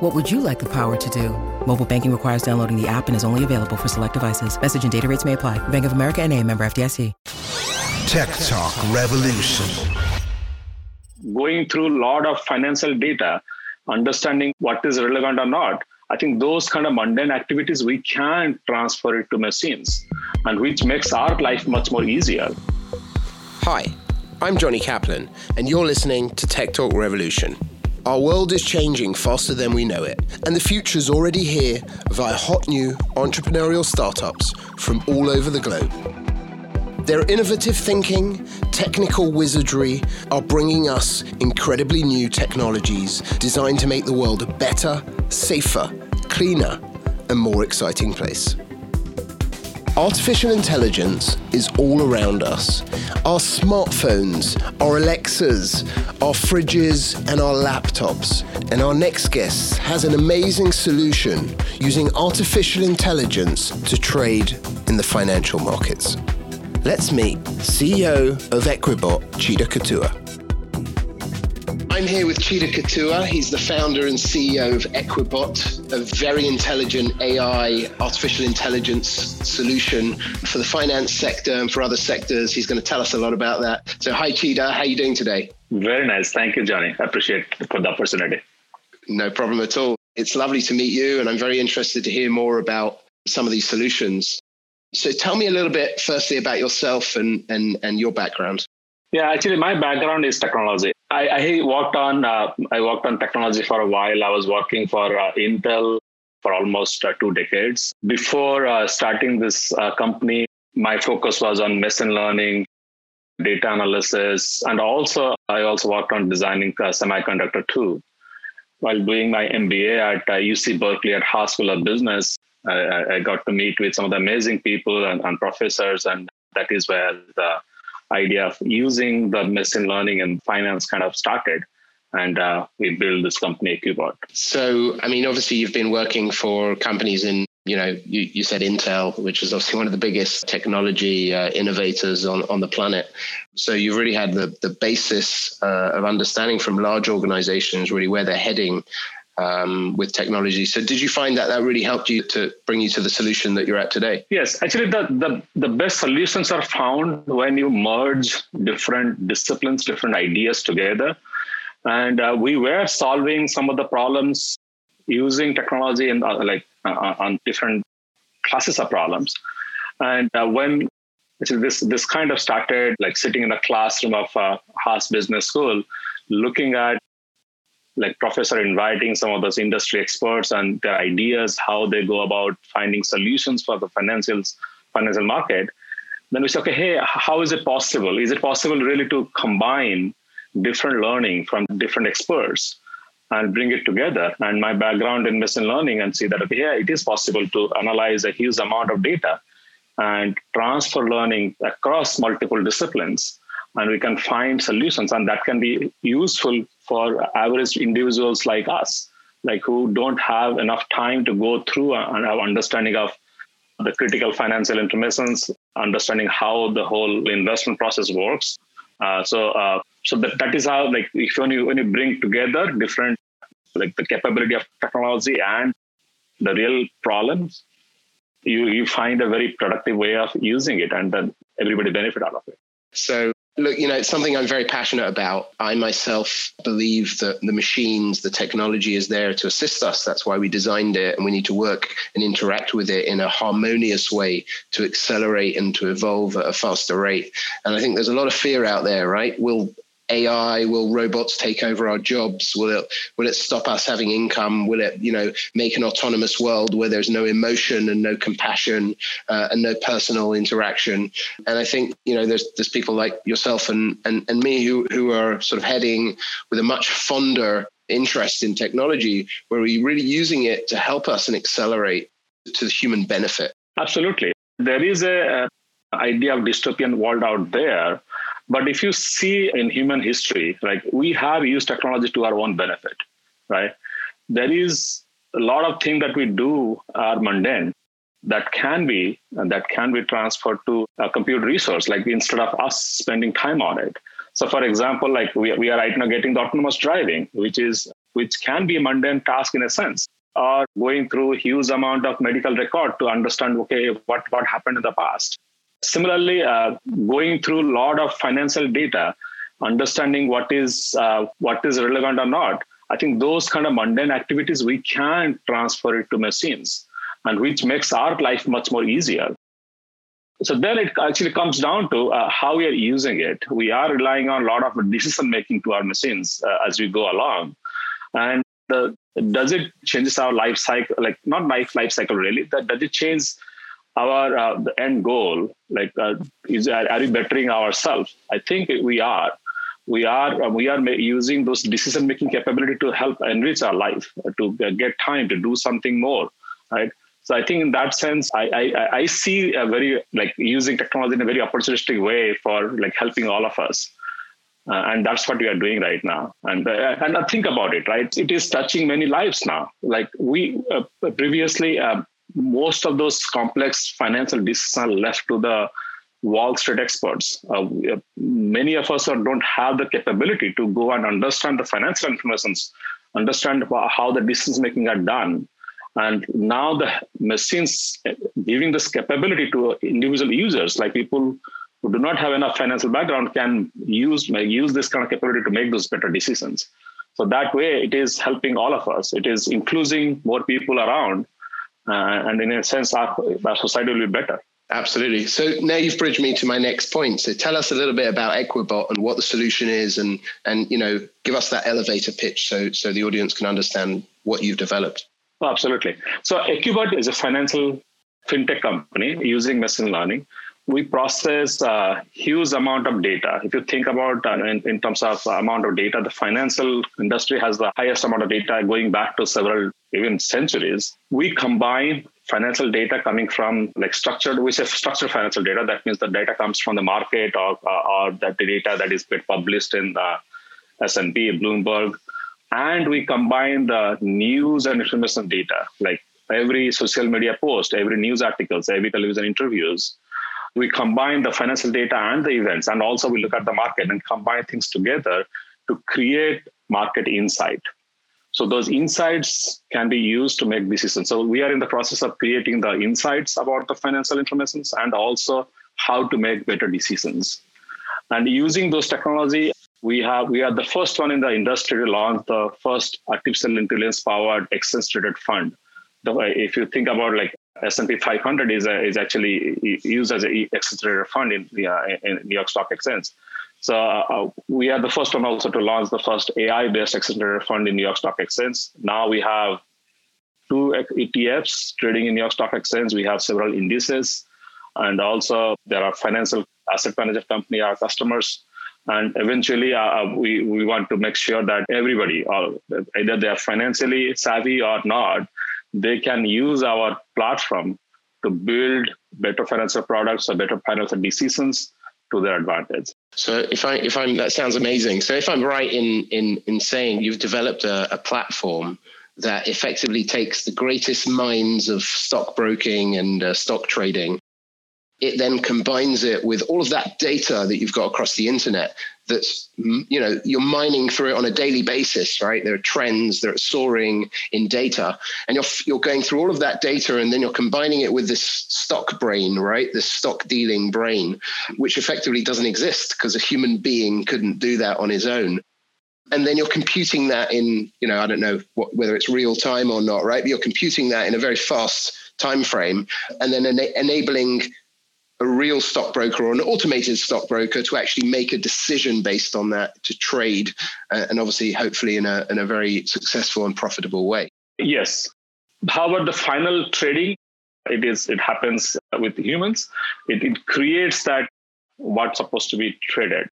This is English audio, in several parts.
What would you like the power to do? Mobile banking requires downloading the app and is only available for select devices. Message and data rates may apply. Bank of America and a member FDIC. Tech Talk Revolution. Going through a lot of financial data, understanding what is relevant or not, I think those kind of mundane activities we can transfer it to machines and which makes our life much more easier. Hi, I'm Johnny Kaplan, and you're listening to Tech Talk Revolution. Our world is changing faster than we know it, and the future is already here via hot new entrepreneurial startups from all over the globe. Their innovative thinking, technical wizardry are bringing us incredibly new technologies designed to make the world a better, safer, cleaner, and more exciting place. Artificial intelligence is all around us. Our smartphones, our Alexas, our fridges, and our laptops. And our next guest has an amazing solution using artificial intelligence to trade in the financial markets. Let's meet CEO of Equibot, Chida Khatua. I'm here with Chida Khatua. He's the founder and CEO of Equibot, a very intelligent AI, artificial intelligence solution for the finance sector and for other sectors. He's going to tell us a lot about that. So, hi, Chida. How are you doing today? Very nice. Thank you, Johnny. I appreciate for the opportunity. No problem at all. It's lovely to meet you, and I'm very interested to hear more about some of these solutions. So tell me a little bit firstly about yourself and and and your background. Yeah, actually, my background is technology. I, I worked on uh, I worked on technology for a while. I was working for uh, Intel for almost uh, two decades. Before uh, starting this uh, company, my focus was on machine learning, data analysis, and also I also worked on designing semiconductor too. While doing my MBA at UC uh, Berkeley at Haas School of Business, I, I, got to meet with some of the amazing people and, and professors, and that is where the idea of using the machine learning and finance kind of started and uh, we built this company Equibot. So, I mean, obviously, you've been working for companies in, you know, you, you said Intel, which is obviously one of the biggest technology uh, innovators on, on the planet. So, you've really had the, the basis uh, of understanding from large organizations really where they're heading um, with technology. So, did you find that that really helped you to bring you to the solution that you're at today? Yes, actually, the the, the best solutions are found when you merge different disciplines, different ideas together. And uh, we were solving some of the problems using technology and uh, like uh, on different classes of problems. And uh, when this this kind of started, like sitting in a classroom of uh, Haas Business School, looking at like professor inviting some of those industry experts and their ideas how they go about finding solutions for the financial financial market. Then we say okay hey how is it possible? Is it possible really to combine different learning from different experts and bring it together? And my background in machine learning and see that okay yeah it is possible to analyze a huge amount of data and transfer learning across multiple disciplines and we can find solutions and that can be useful for average individuals like us like who don't have enough time to go through and have understanding of the critical financial informations understanding how the whole investment process works. Uh, so uh, so that, that is how like if when you when you bring together different like the capability of technology and the real problems you you find a very productive way of using it and then everybody benefit out of it. So Look, you know, it's something I'm very passionate about. I myself believe that the machines, the technology is there to assist us. That's why we designed it. And we need to work and interact with it in a harmonious way to accelerate and to evolve at a faster rate. And I think there's a lot of fear out there, right? Will AI? Will robots take over our jobs? Will it will it stop us having income? Will it you know make an autonomous world where there's no emotion and no compassion uh, and no personal interaction? And I think you know there's there's people like yourself and and and me who who are sort of heading with a much fonder interest in technology where we're really using it to help us and accelerate to the human benefit. Absolutely. There is a, a idea of dystopian world out there but if you see in human history, like we have used technology to our own benefit, right? There is a lot of things that we do are mundane that can be that can be transferred to a compute resource, like instead of us spending time on it. So, for example, like we, we are right now getting the autonomous driving, which is which can be a mundane task in a sense, or going through a huge amount of medical record to understand okay what what happened in the past Similarly, uh, going through a lot of financial data, understanding what is uh, what is relevant or not. I think those kind of mundane activities we can transfer it to machines, and which makes our life much more easier. So then it actually comes down to uh, how we are using it. We are relying on a lot of decision making to our machines uh, as we go along, and the, does it changes our life cycle? Like not life life cycle really. That does it change our uh, the end goal like uh, is are, we bettering ourselves? I think we are. We are uh, we are using those decision making capability to help enrich our life uh, to get time to do something more right? So i think in that sense i i, I see a very like using technology in a very opportunistic way for like helping all of us. Uh, and that's what we are doing right now. And uh, and uh, think about it right? It is touching many lives now. Like we previously um, most of those complex financial decisions are left to the Wall Street experts. Uh, many of us don't have the capability to go and understand the financial information, understand how the decision making are done. And now the machines giving this capability to individual users, like people who do not have enough financial background, can use use this kind of capability to make those better decisions. So that way, it is helping all of us. It is including more people around uh, Uh, and in a sense, our, our society will be better. Absolutely. So now you've bridged me to my next point. So tell us a little bit about Equibot and what the solution is, and and you know, give us that elevator pitch so so the audience can understand what you've developed. Oh, absolutely. So Equibot is a financial fintech company using machine learning. We process a huge amount of data. If you think about uh, in, in terms of amount of data, the financial industry has the highest amount of data going back to several even centuries, we combine financial data coming from like structured, we say structured financial data. That means the data comes from the market or, or that the data that is published in the S&P, Bloomberg. And we combine the news and information data, like every social media post, every news articles, every television interviews. We combine the financial data and the events, and also we look at the market and combine things together to create market insight. So those insights can be used to make decisions. So we are in the process of creating the insights about the financial information and also how to make better decisions. And using those technology, we have we are the first one in the industry to launch the first artificial intelligence powered exchange traded fund. If you think about like S&P 500 is a, is actually used as a exchange traded fund in, the, uh, in New York Stock Exchange. So uh, we are the first one also to launch the first AI-based exchange fund in New York Stock Exchange. Now we have two ETFs trading in New York Stock Exchange. We have several indices, and also there are financial asset manager company, our customers. And eventually, uh, uh we, we want to make sure that everybody, uh, either they are financially savvy or not, they can use our platform to build better financial products or better financial decisions to their advantage. So if I if I'm that sounds amazing. So if I'm right in in in saying you've developed a, a platform that effectively takes the greatest minds of stockbroking and uh, stock trading it then combines it with all of that data that you've got across the internet that's you know you're mining through it on a daily basis right? There are trends that are soaring in data and you're you're going through all of that data and then you're combining it with this stock brain right? This stock dealing brain which effectively doesn't exist because a human being couldn't do that on his own. And then you're computing that in you know i don't know what, whether it's real time or not right? But you're computing that in a very fast time frame and then ena- enabling a real stockbroker or an automated stockbroker to actually make a decision based on that to trade uh, and obviously hopefully in a in a very successful and profitable way. Yes. How about the final trading? It is it happens with humans. It, it creates that what's supposed to be traded.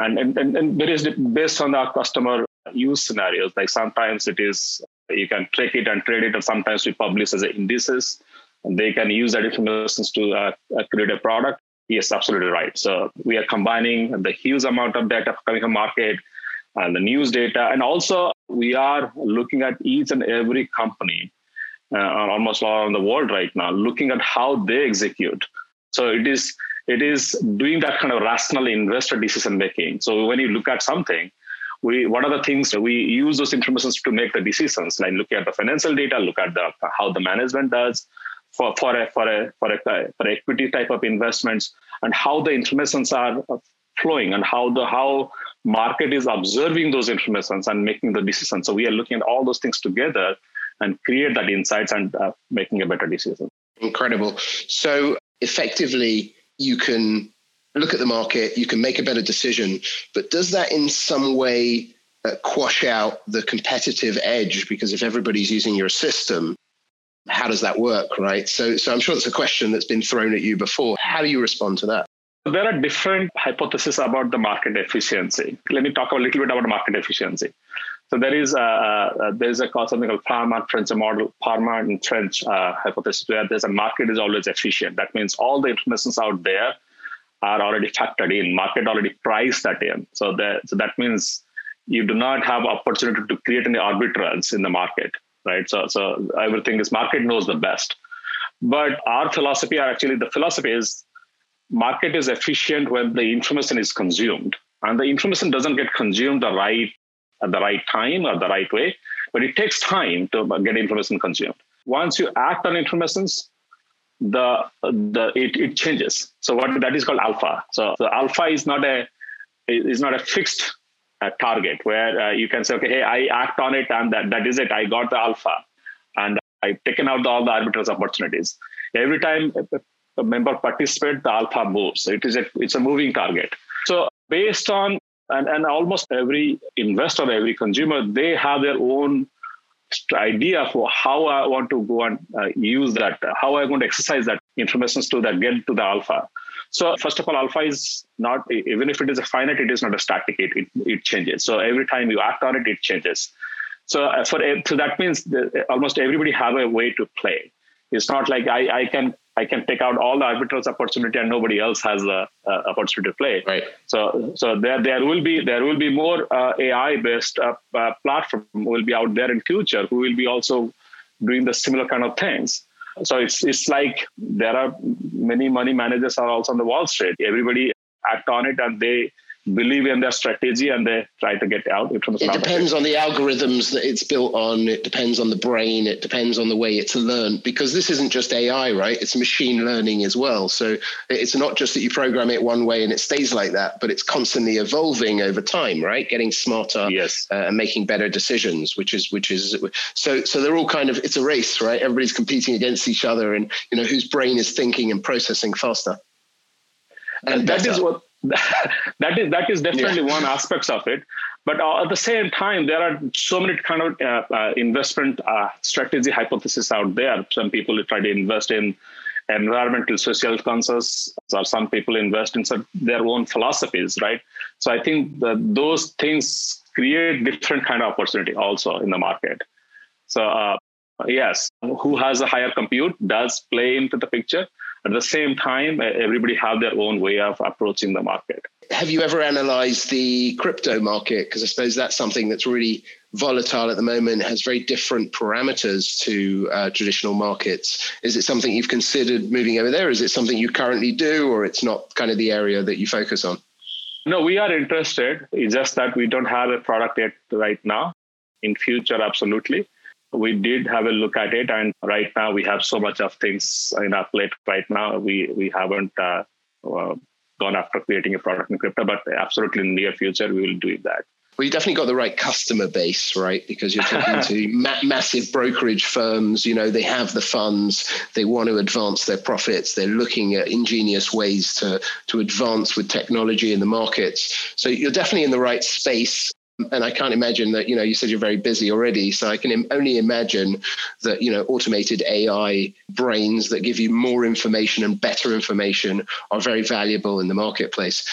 And, and, and, and there is based on our customer use scenarios like sometimes it is you can track it and trade it or sometimes we publish as indices they can use that information to uh, uh, create a product yes absolutely right so we are combining the huge amount of data coming from market and the news data and also we are looking at each and every company uh, almost all around the world right now looking at how they execute so it is it is doing that kind of rational investor decision making. So when you look at something, we what are the things we use those informations to make the decisions? Like looking at the financial data, look at the how the management does for for a for a for a for equity type of investments, and how the informations are flowing, and how the how market is observing those informations and making the decisions. So we are looking at all those things together and create that insights and uh, making a better decision. Incredible. So effectively you can look at the market, you can make a better decision, but does that in some way uh, quash out the competitive edge? Because if everybody's using your system, how does that work, right? So, so I'm sure it's a question that's been thrown at you before. How do you respond to that? There are different hypotheses about the market efficiency. Let me talk a little bit about market efficiency. So there is a, a there is a called something called Fama-French model, Fama and French uh, hypothesis, where there's a market is always efficient. That means all the informations out there are already factored in. Market already priced that in. So that so that means you do not have opportunity to create any arbitrage in the market, right? So so everything is market knows the best. But our philosophy are actually the philosophy is market is efficient when the information is consumed and the information doesn't get consumed the right at the right time or the right way, but it takes time to get information consumed. Once you act on informations, the the it, it changes. So what that is called alpha. So the alpha is not a is not a fixed uh, target where uh, you can say, okay, hey, I act on it and that, that is it. I got the alpha and I've taken out the, all the arbitrage opportunities. Every time a member participates, the alpha moves. It is a it's a moving target. So based on and, and almost every investor, every consumer, they have their own idea for how I want to go and uh, use that, how I'm going to exercise that information to that get to the alpha. So first of all, alpha is not even if it is a finite, it is not a static. It it, it changes. So every time you act on it, it changes. So uh, for so that means almost everybody have a way to play. It's not like I I can I can take out all the arbitrage opportunity and nobody else has the uh, opportunity to play. Right. So so there there will be there will be more uh, AI based uh, uh, platform will be out there in future who will be also doing the similar kind of things. So it's it's like there are many money managers are also on the Wall Street. Everybody act on it and they believe in their strategy and they try to get out. It depends on the algorithms that it's built on. It depends on the brain. It depends on the way it's learned because this isn't just AI, right? It's machine learning as well. So it's not just that you program it one way and it stays like that, but it's constantly evolving over time, right? Getting smarter yes. Uh, and making better decisions, which is which is so so they're all kind of it's a race, right? Everybody's competing against each other and you know whose brain is thinking and processing faster. And, and that is what that is that is definitely yeah. one aspects of it. But uh, at the same time there are so many kind of uh, uh, investment uh, strategy hypotheses out there. Some people try to invest in environmental social concerns or some people invest in some, their own philosophies right? So i think that those things create different kind of opportunity also in the market. So uh, yes who has a higher compute does play into the picture at the same time, everybody have their own way of approaching the market. Have you ever analyzed the crypto market? Because I suppose that's something that's really volatile at the moment, has very different parameters to uh, traditional markets. Is it something you've considered moving over there? Is it something you currently do, or it's not kind of the area that you focus on? No, we are interested. It's just that we don't have a product yet right now. In future, absolutely. We did have a look at it, and right now we have so much of things in our plate. Right now, we we haven't uh, uh, gone after creating a product in crypto, but absolutely in the near future we will do that. Well, you definitely got the right customer base, right? Because you're talking to ma- massive brokerage firms. You know, they have the funds. They want to advance their profits. They're looking at ingenious ways to to advance with technology in the markets. So you're definitely in the right space. And I can't imagine that. You know, you said you're very busy already. So I can only imagine that you know automated AI brains that give you more information and better information are very valuable in the marketplace.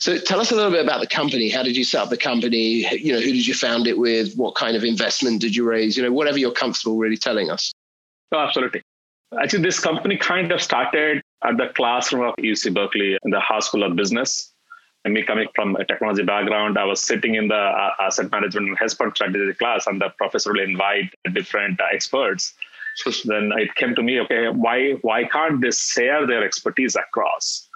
So tell us a little bit about the company. How did you set up the company? You know, who did you found it with? What kind of investment did you raise? You know, whatever you're comfortable really telling us. Oh, absolutely. Actually, this company kind of started at the classroom of UC Berkeley in the Haas School of Business. And me coming from a technology background, I was sitting in the uh, asset management and hedge fund strategy class, and the professor will invite different experts. So then it came to me, okay, why why can't they share their expertise across?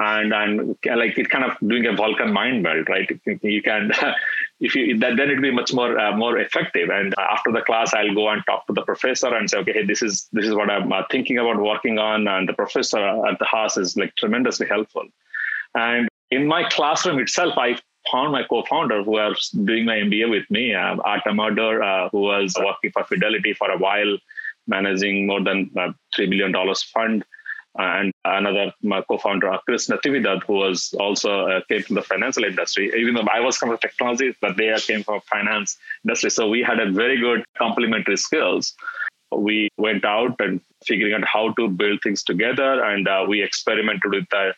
And and like it kind of doing a Vulcan mind meld, right? You can, if you that, then it'd be much more uh, more effective. And after the class, I'll go and talk to the professor and say, okay, hey, this is this is what I'm uh, thinking about working on, and the professor at the Haas is like tremendously helpful. And in my classroom itself, I found my co-founder who was doing my MBA with me, uh, Art Amador, uh, who was working for Fidelity for a while, managing more than uh, three billion dollars fund and another my co-founder Chris Natividad, who was also uh, came from the financial industry. Even though I was from technology, but they came from finance industry, so we had a very good complementary skills. We went out and figuring out how to build things together, and uh, we experimented with uh,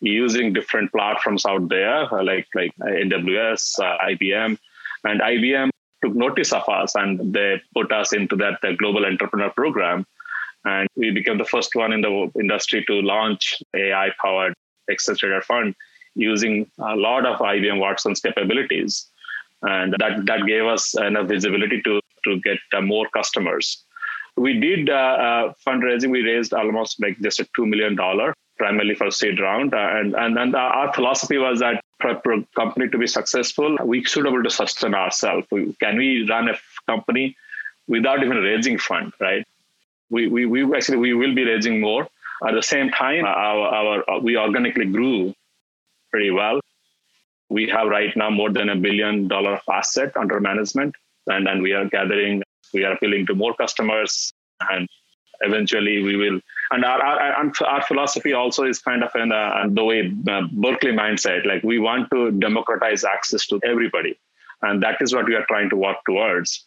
using different platforms out there, uh, like like AWS, uh, IBM, and IBM took notice of us and they put us into that global entrepreneur program and we became the first one in the industry to launch AI powered accelerator fund using a lot of IBM Watson's capabilities. And that, that gave us enough visibility to, to get uh, more customers. We did uh, uh, fundraising. We raised almost like just a $2 million, primarily for seed round. Uh, and, and, and our philosophy was that for a company to be successful, we should be able to sustain ourselves. Can we run a company without even raising fund, right? We, we, we actually we will be raising more. At the same time, our, our uh, we organically grew pretty well. We have right now more than a billion dollar asset under management, and, and we are gathering. We are appealing to more customers, and eventually we will. And our our, our philosophy also is kind of in the, the way uh, Berkeley mindset. Like we want to democratize access to everybody, and that is what we are trying to work towards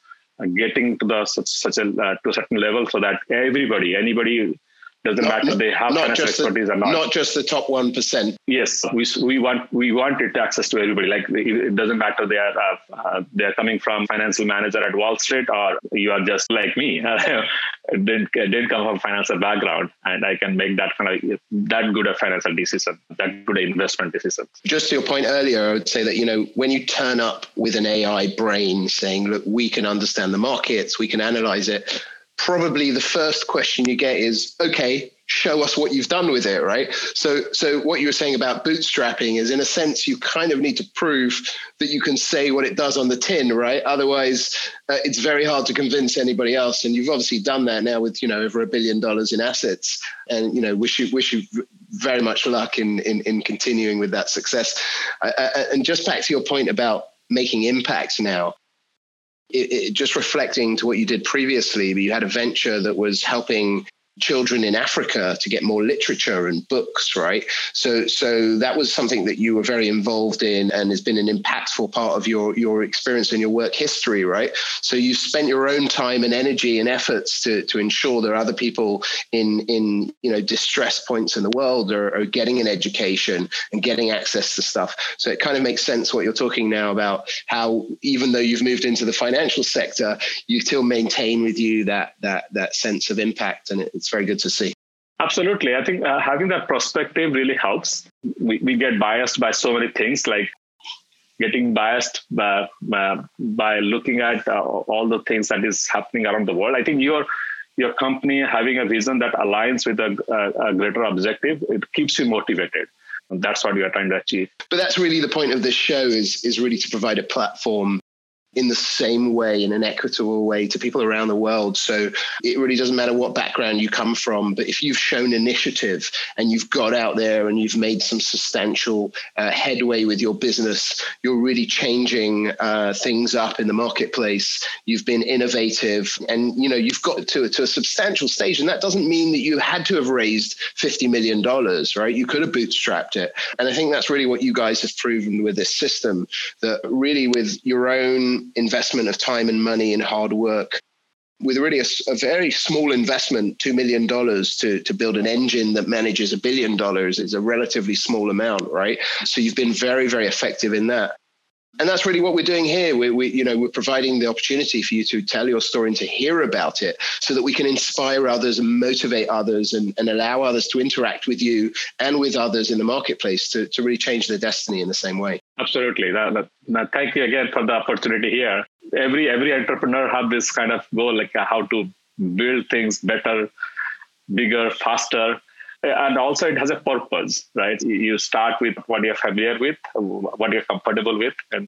getting to the such, a uh, to a certain level so that everybody anybody doesn't not, matter they have financial expertise the, or not. Not just the top one percent. Yes, we we want we want it access to everybody. Like it doesn't matter they are uh, uh, they are coming from financial manager at Wall Street or you are just like me. didn't didn't come from financial background, and I can make that kind of that good a financial decision, that good investment decision. Just to your point earlier, I would say that you know when you turn up with an AI brain saying, "Look, we can understand the markets, we can analyze it." Probably the first question you get is, okay, show us what you've done with it, right? So, so what you were saying about bootstrapping is, in a sense, you kind of need to prove that you can say what it does on the tin, right? Otherwise, uh, it's very hard to convince anybody else. And you've obviously done that now with you know over a billion dollars in assets, and you know wish you wish you very much luck in in, in continuing with that success. Uh, uh and just back to your point about making impacts now it, it, just reflecting to what you did previously, you had a venture that was helping children in Africa to get more literature and books, right? So, so that was something that you were very involved in and has been an impactful part of your, your experience and your work history, right? So you spent your own time and energy and efforts to, to ensure are other people in, in, you know, distress points in the world are, are getting an education and getting access to stuff. So it kind of makes sense what you're talking now about how, even though you've moved into the financial sector, you still maintain with you that, that, that sense of impact. And it's it's very good to see. Absolutely. I think uh, having that perspective really helps. We, we get biased by so many things, like getting biased by, uh, by looking at uh, all the things that is happening around the world. I think your your company having a vision that aligns with a, a, a greater objective, it keeps you motivated. And that's what we are trying to achieve. But that's really the point of this show is is really to provide a platform in the same way, in an equitable way to people around the world. So it really doesn't matter what background you come from, but if you've shown initiative and you've got out there and you've made some substantial uh, headway with your business, you're really changing uh, things up in the marketplace. You've been innovative and you know you've got to, to a substantial stage. And that doesn't mean that you had to have raised $50 million, right? You could have bootstrapped it. And I think that's really what you guys have proven with this system that really with your own investment of time and money and hard work with really a, a, very small investment, $2 million to, to build an engine that manages a billion dollars is a relatively small amount, right? So you've been very, very effective in that and that's really what we're doing here. We, we, you know, we're providing the opportunity for you to tell your story and to hear about it, so that we can inspire others and motivate others, and, and allow others to interact with you and with others in the marketplace to, to really change their destiny in the same way. Absolutely. That, that, that, thank you again for the opportunity here. Every every entrepreneur have this kind of goal, like uh, how to build things better, bigger, faster, and also it has a purpose right? You start with what you're familiar with what you're comfortable with and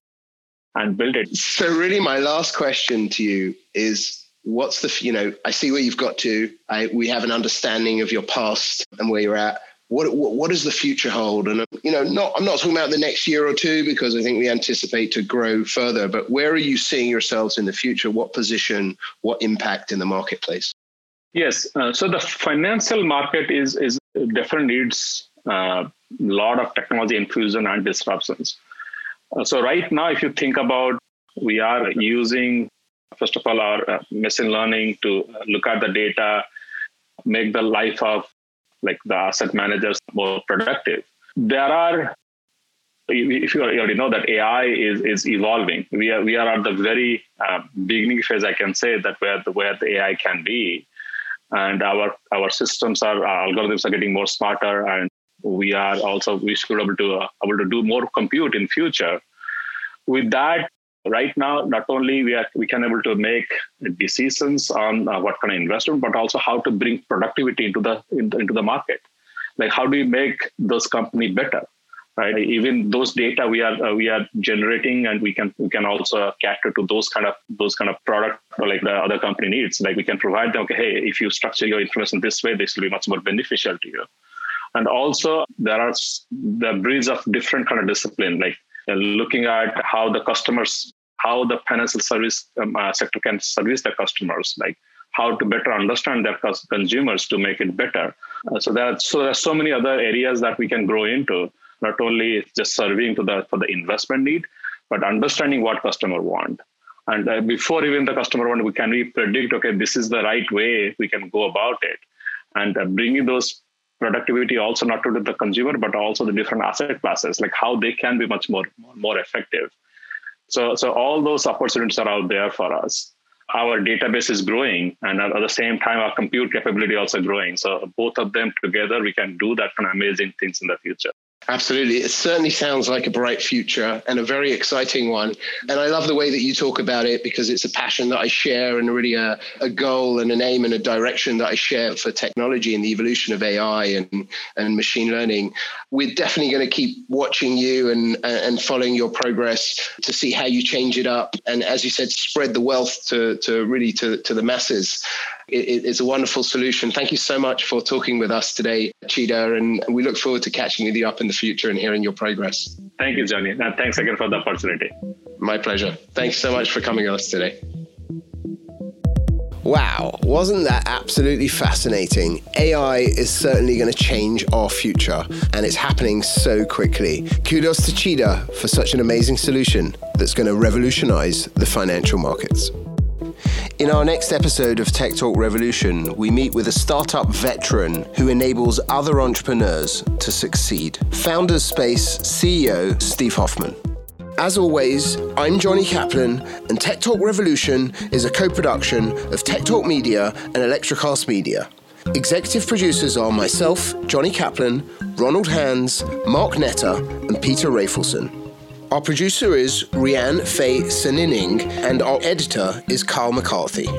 and build it. So really my last question to you is what's the you know i see where you've got to. I, we have an understanding of your past and where you're at what, what, does the future hold and you know not i'm not talking about the next year or two because i think we anticipate to grow further but where are you seeing yourselves in the future what position what impact in the marketplace Yes. Uh, so the financial market is is definitely needs a uh, lot of technology infusion and disruptions. Uh, so right now, if you think about, we are using first of all our uh, machine learning to look at the data, make the life of like the asset managers more productive. There are if you already know that AI is is evolving, we are we are at the very uh, beginning phase. I can say that where the where the AI can be, and our our systems are our algorithms are getting more smarter and we are also we should be able to uh, able to do more compute in future with that right now not only we are we can able to make decisions on uh, what kind of investment but also how to bring productivity into the into, the market. Like how do we make those company better? Right? Even those data we are uh, we are generating and we can we can also cater to those kind of those kind of product like the other company needs. Like we can provide them okay hey if you structure your information this way this will be much more beneficial to you. And also there are the breeds of different kind of discipline like uh, looking at how the customers how the financial service um, uh, sector can service the customers like how to better understand their consumers to make it better. Uh, so there are so there are so many other areas that we can grow into. Not only just serving to the for the investment need but understanding what customer want. And uh, before even the customer want we can we predict okay this is the right way we can go about it. And uh, bringing those productivity also not to the consumer but also the different asset classes like how they can be much more more effective so so all those opportunities are out there for us. Our database is growing and at the same time our compute capability also growing. So both of them together we can do that kind of amazing things in the future Absolutely. It certainly sounds like a bright future and a very exciting one. And I love the way that you talk about it because it's a passion that I share and really a, a goal and an aim and a direction that I share for technology and the evolution of AI and, and machine learning. We're definitely going to keep watching you and, and following your progress to see how you change it up. And as you said, spread the wealth to, to really to, to the masses it, it's a wonderful solution. Thank you so much for talking with us today, Chida, and we look forward to catching with you up in the future and hearing your progress. Thank you, Johnny. And thanks again for the opportunity. My pleasure. Thanks so much for coming with us today. Wow, wasn't that absolutely fascinating? AI is certainly going to change our future, and it's happening so quickly. Kudos to Chida for such an amazing solution that's going to revolutionize the financial markets. In our next episode of Tech Talk Revolution, we meet with a startup veteran who enables other entrepreneurs to succeed. Founders Space CEO Steve Hoffman. As always, I'm Johnny Kaplan, and Tech Talk Revolution is a co production of Tech Talk Media and Electrocast Media. Executive producers are myself, Johnny Kaplan, Ronald Hands, Mark Netter, and Peter Rafelson. Our producer is Rianne Faye Senining, and our editor is Carl McCarthy.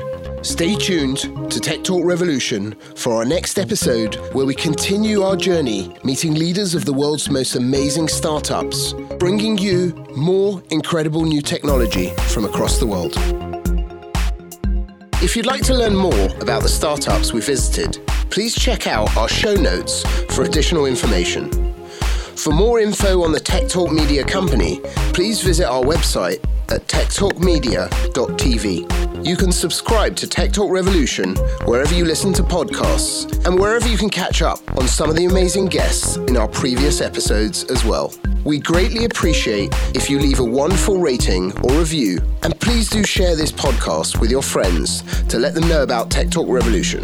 Stay tuned to Tech Talk Revolution for our next episode, where we continue our journey meeting leaders of the world's most amazing startups, bringing you more incredible new technology from across the world. If you'd like to learn more about the startups we visited, please check out our show notes for additional information. For more info on the Tech Talk Media company, please visit our website at techtalkmedia.tv. You can subscribe to Tech Talk Revolution wherever you listen to podcasts and wherever you can catch up on some of the amazing guests in our previous episodes as well. We greatly appreciate if you leave a wonderful rating or review, and please do share this podcast with your friends to let them know about Tech Talk Revolution.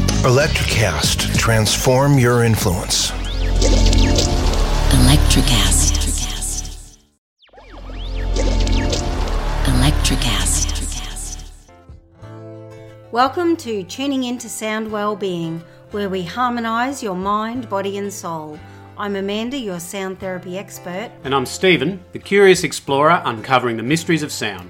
Electrocast. Transform your influence. Electrocast. Electrocast. Welcome to Tuning Into Sound Wellbeing, where we harmonise your mind, body, and soul. I'm Amanda, your sound therapy expert. And I'm Stephen, the curious explorer uncovering the mysteries of sound.